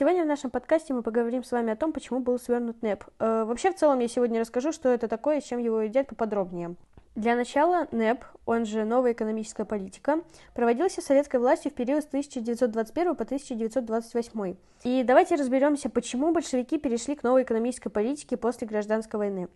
Сегодня в нашем подкасте мы поговорим с вами о том, почему был свернут НЭП. Э, вообще, в целом, я сегодня расскажу, что это такое и чем его едят поподробнее. Для начала НЭП, он же новая экономическая политика, проводился советской властью в период с 1921 по 1928. И давайте разберемся, почему большевики перешли к новой экономической политике после гражданской войны.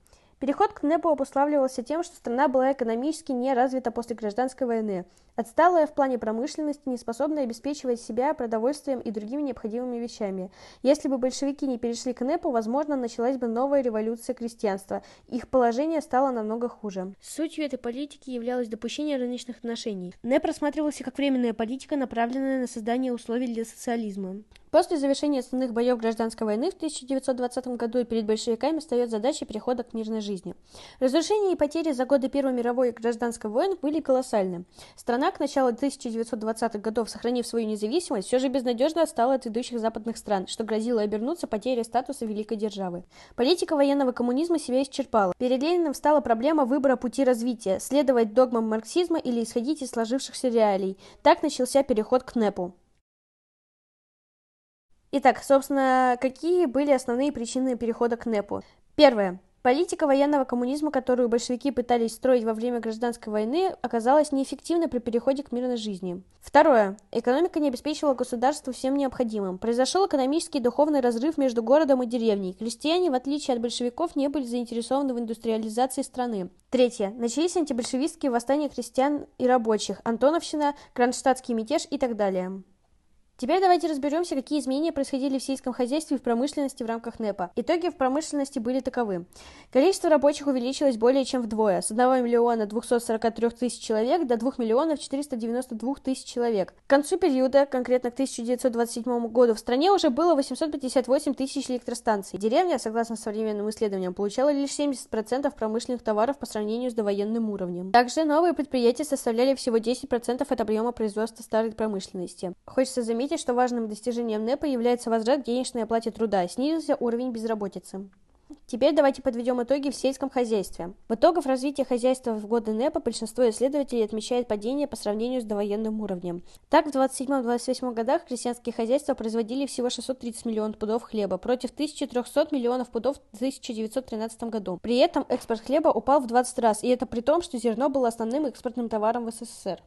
Переход к НЭПу обуславливался тем, что страна была экономически не развита после гражданской войны, отсталая в плане промышленности, не способная обеспечивать себя продовольствием и другими необходимыми вещами. Если бы большевики не перешли к НЭПу, возможно, началась бы новая революция крестьянства. Их положение стало намного хуже. Сутью этой политики являлось допущение рыночных отношений. НЭП рассматривался как временная политика, направленная на создание условий для социализма. После завершения основных боев гражданской войны в 1920 году перед большевиками встает задача перехода к мирной жизни. Разрушения и потери за годы Первой мировой и гражданской войн были колоссальны. Страна к началу 1920-х годов, сохранив свою независимость, все же безнадежно отстала от ведущих западных стран, что грозило обернуться потерей статуса великой державы. Политика военного коммунизма себя исчерпала. Перед Лениным встала проблема выбора пути развития, следовать догмам марксизма или исходить из сложившихся реалий. Так начался переход к НЭПу. Итак, собственно, какие были основные причины перехода к НЭПу? Первое. Политика военного коммунизма, которую большевики пытались строить во время гражданской войны, оказалась неэффективной при переходе к мирной жизни. Второе. Экономика не обеспечивала государству всем необходимым. Произошел экономический и духовный разрыв между городом и деревней. Крестьяне, в отличие от большевиков, не были заинтересованы в индустриализации страны. Третье. Начались антибольшевистские восстания крестьян и рабочих, Антоновщина, Кронштадтский мятеж и так далее. Теперь давайте разберемся, какие изменения происходили в сельском хозяйстве и в промышленности в рамках НЭПа. Итоги в промышленности были таковы. Количество рабочих увеличилось более чем вдвое, с 1 миллиона 243 тысяч человек до 2 миллионов 492 тысяч человек. К концу периода, конкретно к 1927 году, в стране уже было 858 тысяч электростанций. Деревня, согласно современным исследованиям, получала лишь 70% промышленных товаров по сравнению с довоенным уровнем. Также новые предприятия составляли всего 10% от объема производства старой промышленности. Хочется заметить, Отметить, что важным достижением НЭПа является возврат к денежной оплате труда, снизился уровень безработицы. Теперь давайте подведем итоги в сельском хозяйстве. В итогах развития хозяйства в годы НЭПа большинство исследователей отмечает падение по сравнению с довоенным уровнем. Так, в 27-28 годах крестьянские хозяйства производили всего 630 миллионов пудов хлеба против 1300 миллионов пудов в 1913 году. При этом экспорт хлеба упал в 20 раз, и это при том, что зерно было основным экспортным товаром в СССР.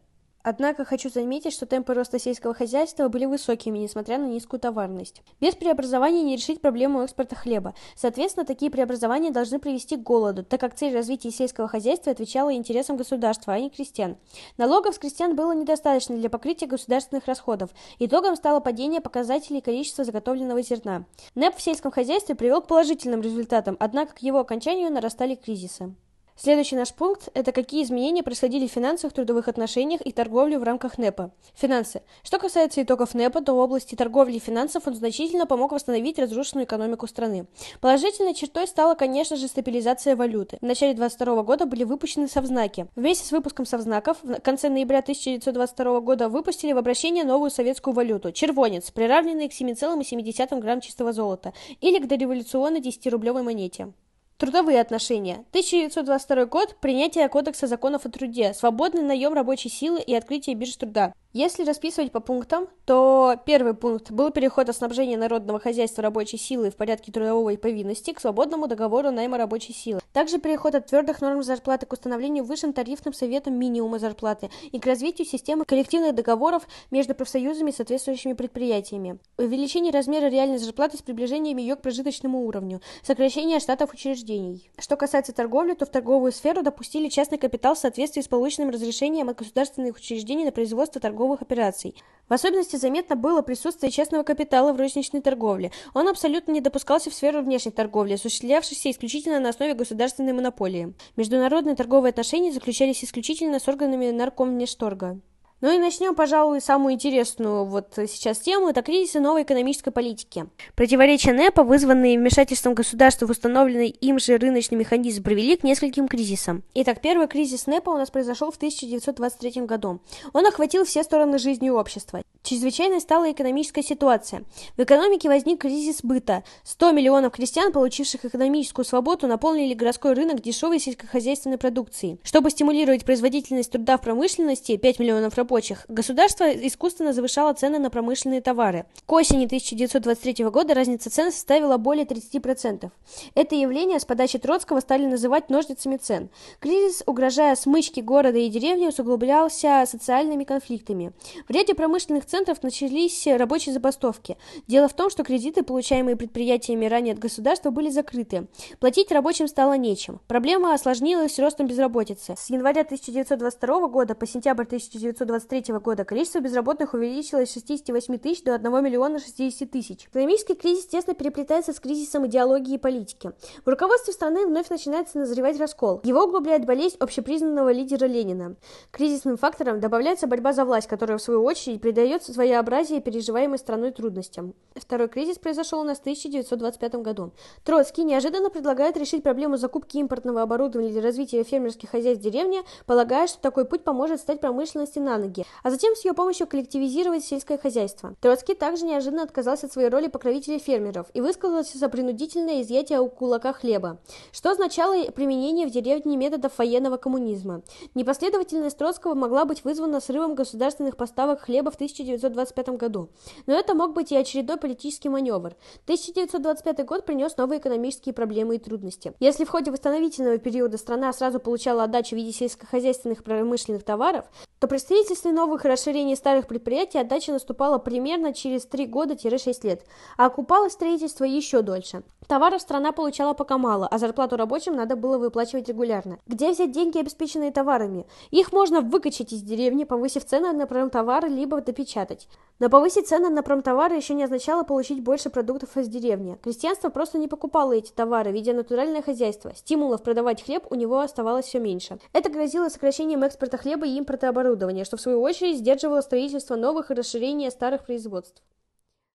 Однако хочу заметить, что темпы роста сельского хозяйства были высокими, несмотря на низкую товарность. Без преобразования не решить проблему экспорта хлеба. Соответственно, такие преобразования должны привести к голоду, так как цель развития сельского хозяйства отвечала интересам государства, а не крестьян. Налогов с крестьян было недостаточно для покрытия государственных расходов. Итогом стало падение показателей количества заготовленного зерна. НЭП в сельском хозяйстве привел к положительным результатам, однако к его окончанию нарастали кризисы. Следующий наш пункт – это какие изменения происходили в финансовых трудовых отношениях и торговле в рамках НЭПа. Финансы. Что касается итогов НЭПа, то в области торговли и финансов он значительно помог восстановить разрушенную экономику страны. Положительной чертой стала, конечно же, стабилизация валюты. В начале 2022 года были выпущены совзнаки. Вместе с выпуском совзнаков в конце ноября 1922 года выпустили в обращение новую советскую валюту – червонец, приравненный к 7,7 грамм чистого золота, или к дореволюционной 10-рублевой монете. Трудовые отношения. 1922 год. Принятие Кодекса законов о труде. Свободный наем рабочей силы и открытие бирж труда. Если расписывать по пунктам, то первый пункт был переход от снабжения народного хозяйства рабочей силы в порядке трудовой повинности к свободному договору найма рабочей силы. Также переход от твердых норм зарплаты к установлению высшим тарифным советом минимума зарплаты и к развитию системы коллективных договоров между профсоюзами и соответствующими предприятиями. Увеличение размера реальной зарплаты с приближением ее к прожиточному уровню. Сокращение штатов учреждений. Что касается торговли, то в торговую сферу допустили частный капитал в соответствии с полученным разрешением от государственных учреждений на производство торговых торговых операций. В особенности заметно было присутствие частного капитала в розничной торговле. Он абсолютно не допускался в сферу внешней торговли, осуществлявшейся исключительно на основе государственной монополии. Международные торговые отношения заключались исключительно с органами наркомнешторга. Ну и начнем, пожалуй, самую интересную вот сейчас тему, это кризисы новой экономической политики. Противоречия НЭПа, вызванные вмешательством государства в установленный им же рыночный механизм, привели к нескольким кризисам. Итак, первый кризис НЭПа у нас произошел в 1923 году. Он охватил все стороны жизни общества. Чрезвычайной стала экономическая ситуация. В экономике возник кризис быта. 100 миллионов крестьян, получивших экономическую свободу, наполнили городской рынок дешевой сельскохозяйственной продукции. Чтобы стимулировать производительность труда в промышленности, 5 миллионов рабочих, государство искусственно завышало цены на промышленные товары. К осени 1923 года разница цен составила более 30%. Это явление с подачи Троцкого стали называть ножницами цен. Кризис, угрожая смычке города и деревни, усугублялся социальными конфликтами. В ряде промышленных центров центров начались рабочие забастовки. Дело в том, что кредиты, получаемые предприятиями ранее от государства, были закрыты. Платить рабочим стало нечем. Проблема осложнилась ростом безработицы. С января 1922 года по сентябрь 1923 года количество безработных увеличилось с 68 тысяч до 1 миллиона 60 тысяч. Экономический кризис тесно переплетается с кризисом идеологии и политики. В руководстве страны вновь начинается назревать раскол. Его углубляет болезнь общепризнанного лидера Ленина. Кризисным фактором добавляется борьба за власть, которая в свою очередь придает своеобразие переживаемой страной трудностям. Второй кризис произошел у нас в 1925 году. Троцкий неожиданно предлагает решить проблему закупки импортного оборудования для развития фермерских хозяйств в деревне, полагая, что такой путь поможет стать промышленности на ноги, а затем с ее помощью коллективизировать сельское хозяйство. Троцкий также неожиданно отказался от своей роли покровителя фермеров и высказался за принудительное изъятие у кулака хлеба, что означало применение в деревне методов военного коммунизма. Непоследовательность Троцкого могла быть вызвана срывом государственных поставок хлеба в 1900 1925 году. Но это мог быть и очередной политический маневр. 1925 год принес новые экономические проблемы и трудности. Если в ходе восстановительного периода страна сразу получала отдачу в виде сельскохозяйственных промышленных товаров, то при строительстве новых и расширении старых предприятий отдача наступала примерно через 3 года-6 лет, а окупалось строительство еще дольше. Товаров страна получала пока мало, а зарплату рабочим надо было выплачивать регулярно. Где взять деньги, обеспеченные товарами? Их можно выкачать из деревни, повысив цены на промтовары, либо допечатать. Но повысить цены на промтовары еще не означало получить больше продуктов из деревни. Крестьянство просто не покупало эти товары, видя натуральное хозяйство. Стимулов продавать хлеб у него оставалось все меньше. Это грозило сокращением экспорта хлеба и импорта оборудования, что в свою очередь сдерживало строительство новых и расширение старых производств.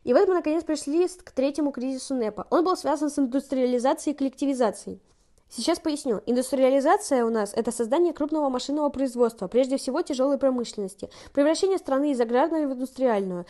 И вот мы наконец пришли к третьему кризису НЭПа. Он был связан с индустриализацией и коллективизацией. Сейчас поясню. Индустриализация у нас – это создание крупного машинного производства, прежде всего тяжелой промышленности, превращение страны из аграрной в индустриальную,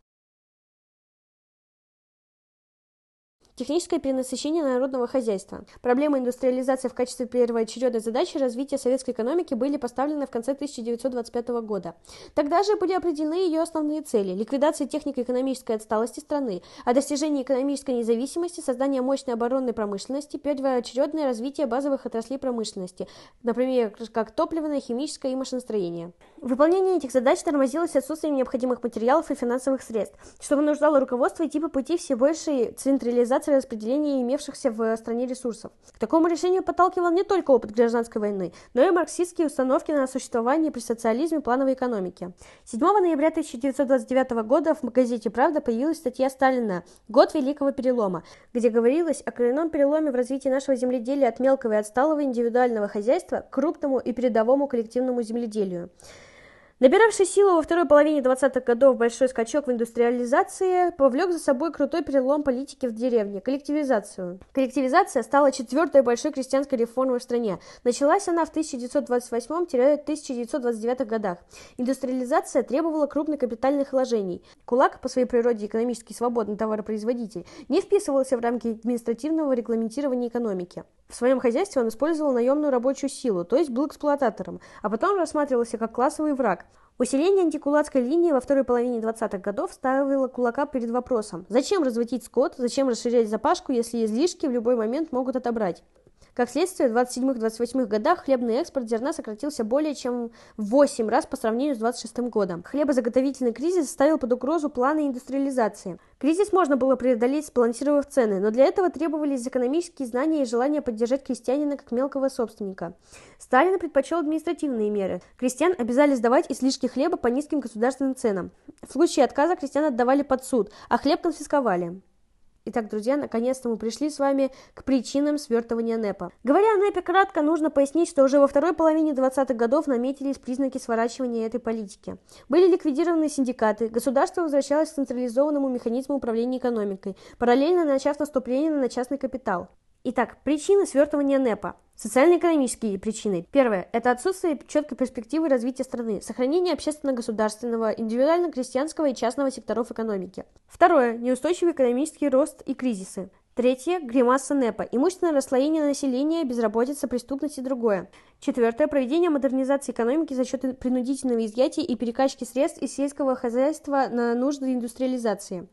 Техническое перенасыщение народного хозяйства. Проблемы индустриализации в качестве первоочередной задачи развития советской экономики были поставлены в конце 1925 года. Тогда же были определены ее основные цели – ликвидация технико-экономической отсталости страны, а достижение экономической независимости, создание мощной оборонной промышленности, первоочередное развитие базовых отраслей промышленности, например, как топливное, химическое и машиностроение. Выполнение этих задач тормозилось отсутствием необходимых материалов и финансовых средств, что вынуждало руководство идти по пути все большей централизации распределения имевшихся в стране ресурсов. К такому решению подталкивал не только опыт гражданской войны, но и марксистские установки на существование при социализме плановой экономики. 7 ноября 1929 года в газете «Правда» появилась статья Сталина «Год Великого Перелома», где говорилось о коренном переломе в развитии нашего земледелия от мелкого и отсталого индивидуального хозяйства к крупному и передовому коллективному земледелию. Набиравший силу во второй половине 20-х годов большой скачок в индустриализации повлек за собой крутой перелом политики в деревне – коллективизацию. Коллективизация стала четвертой большой крестьянской реформой в стране. Началась она в 1928-1929 годах. Индустриализация требовала крупных капитальных вложений. Кулак, по своей природе экономически свободный товаропроизводитель, не вписывался в рамки административного регламентирования экономики. В своем хозяйстве он использовал наемную рабочую силу, то есть был эксплуататором, а потом рассматривался как классовый враг. Усиление антикулацкой линии во второй половине 20-х годов ставило кулака перед вопросом, зачем разводить скот, зачем расширять запашку, если излишки в любой момент могут отобрать. Как следствие, в 27-28 годах хлебный экспорт зерна сократился более чем в 8 раз по сравнению с 26 годом. Хлебозаготовительный кризис ставил под угрозу планы индустриализации. Кризис можно было преодолеть, сбалансировав цены, но для этого требовались экономические знания и желание поддержать крестьянина как мелкого собственника. Сталин предпочел административные меры. Крестьян обязали сдавать излишки хлеба по низким государственным ценам. В случае отказа крестьян отдавали под суд, а хлеб конфисковали. Итак, друзья, наконец-то мы пришли с вами к причинам свертывания НЭПа. Говоря о НЭПе кратко, нужно пояснить, что уже во второй половине 20-х годов наметились признаки сворачивания этой политики. Были ликвидированы синдикаты, государство возвращалось к централизованному механизму управления экономикой, параллельно начав наступление на частный капитал. Итак, причины свертывания НЭПа. Социально-экономические причины. Первое – это отсутствие четкой перспективы развития страны, сохранение общественно-государственного, индивидуально-крестьянского и частного секторов экономики. Второе – неустойчивый экономический рост и кризисы. Третье – гримаса НЭПа, имущественное расслоение населения, безработица, преступность и другое. Четвертое – проведение модернизации экономики за счет принудительного изъятия и перекачки средств из сельского хозяйства на нужды индустриализации.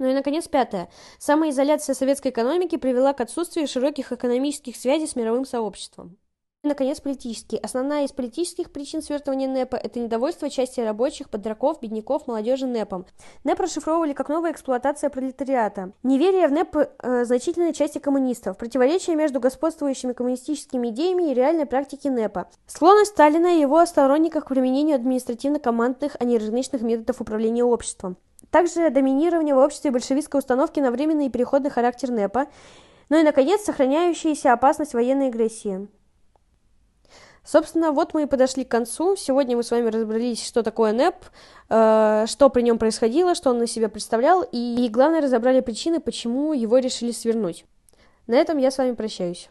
Ну и, наконец, пятое. Самоизоляция советской экономики привела к отсутствию широких экономических связей с мировым сообществом. И, наконец, политические. Основная из политических причин свертывания НЭПа – это недовольство части рабочих, подраков, бедняков, молодежи НЭПом. НЭП расшифровывали как новая эксплуатация пролетариата. Неверие в НЭП э, значительной части коммунистов, противоречие между господствующими коммунистическими идеями и реальной практикой НЭПа, склонность Сталина и его сторонников к применению административно-командных, а не рыночных методов управления обществом. Также доминирование в обществе большевистской установки на временный и переходный характер НЭПа, ну и, наконец, сохраняющаяся опасность военной агрессии. Собственно, вот мы и подошли к концу. Сегодня мы с вами разобрались, что такое НЭП, э, что при нем происходило, что он на себя представлял, и, и главное, разобрали причины, почему его решили свернуть. На этом я с вами прощаюсь.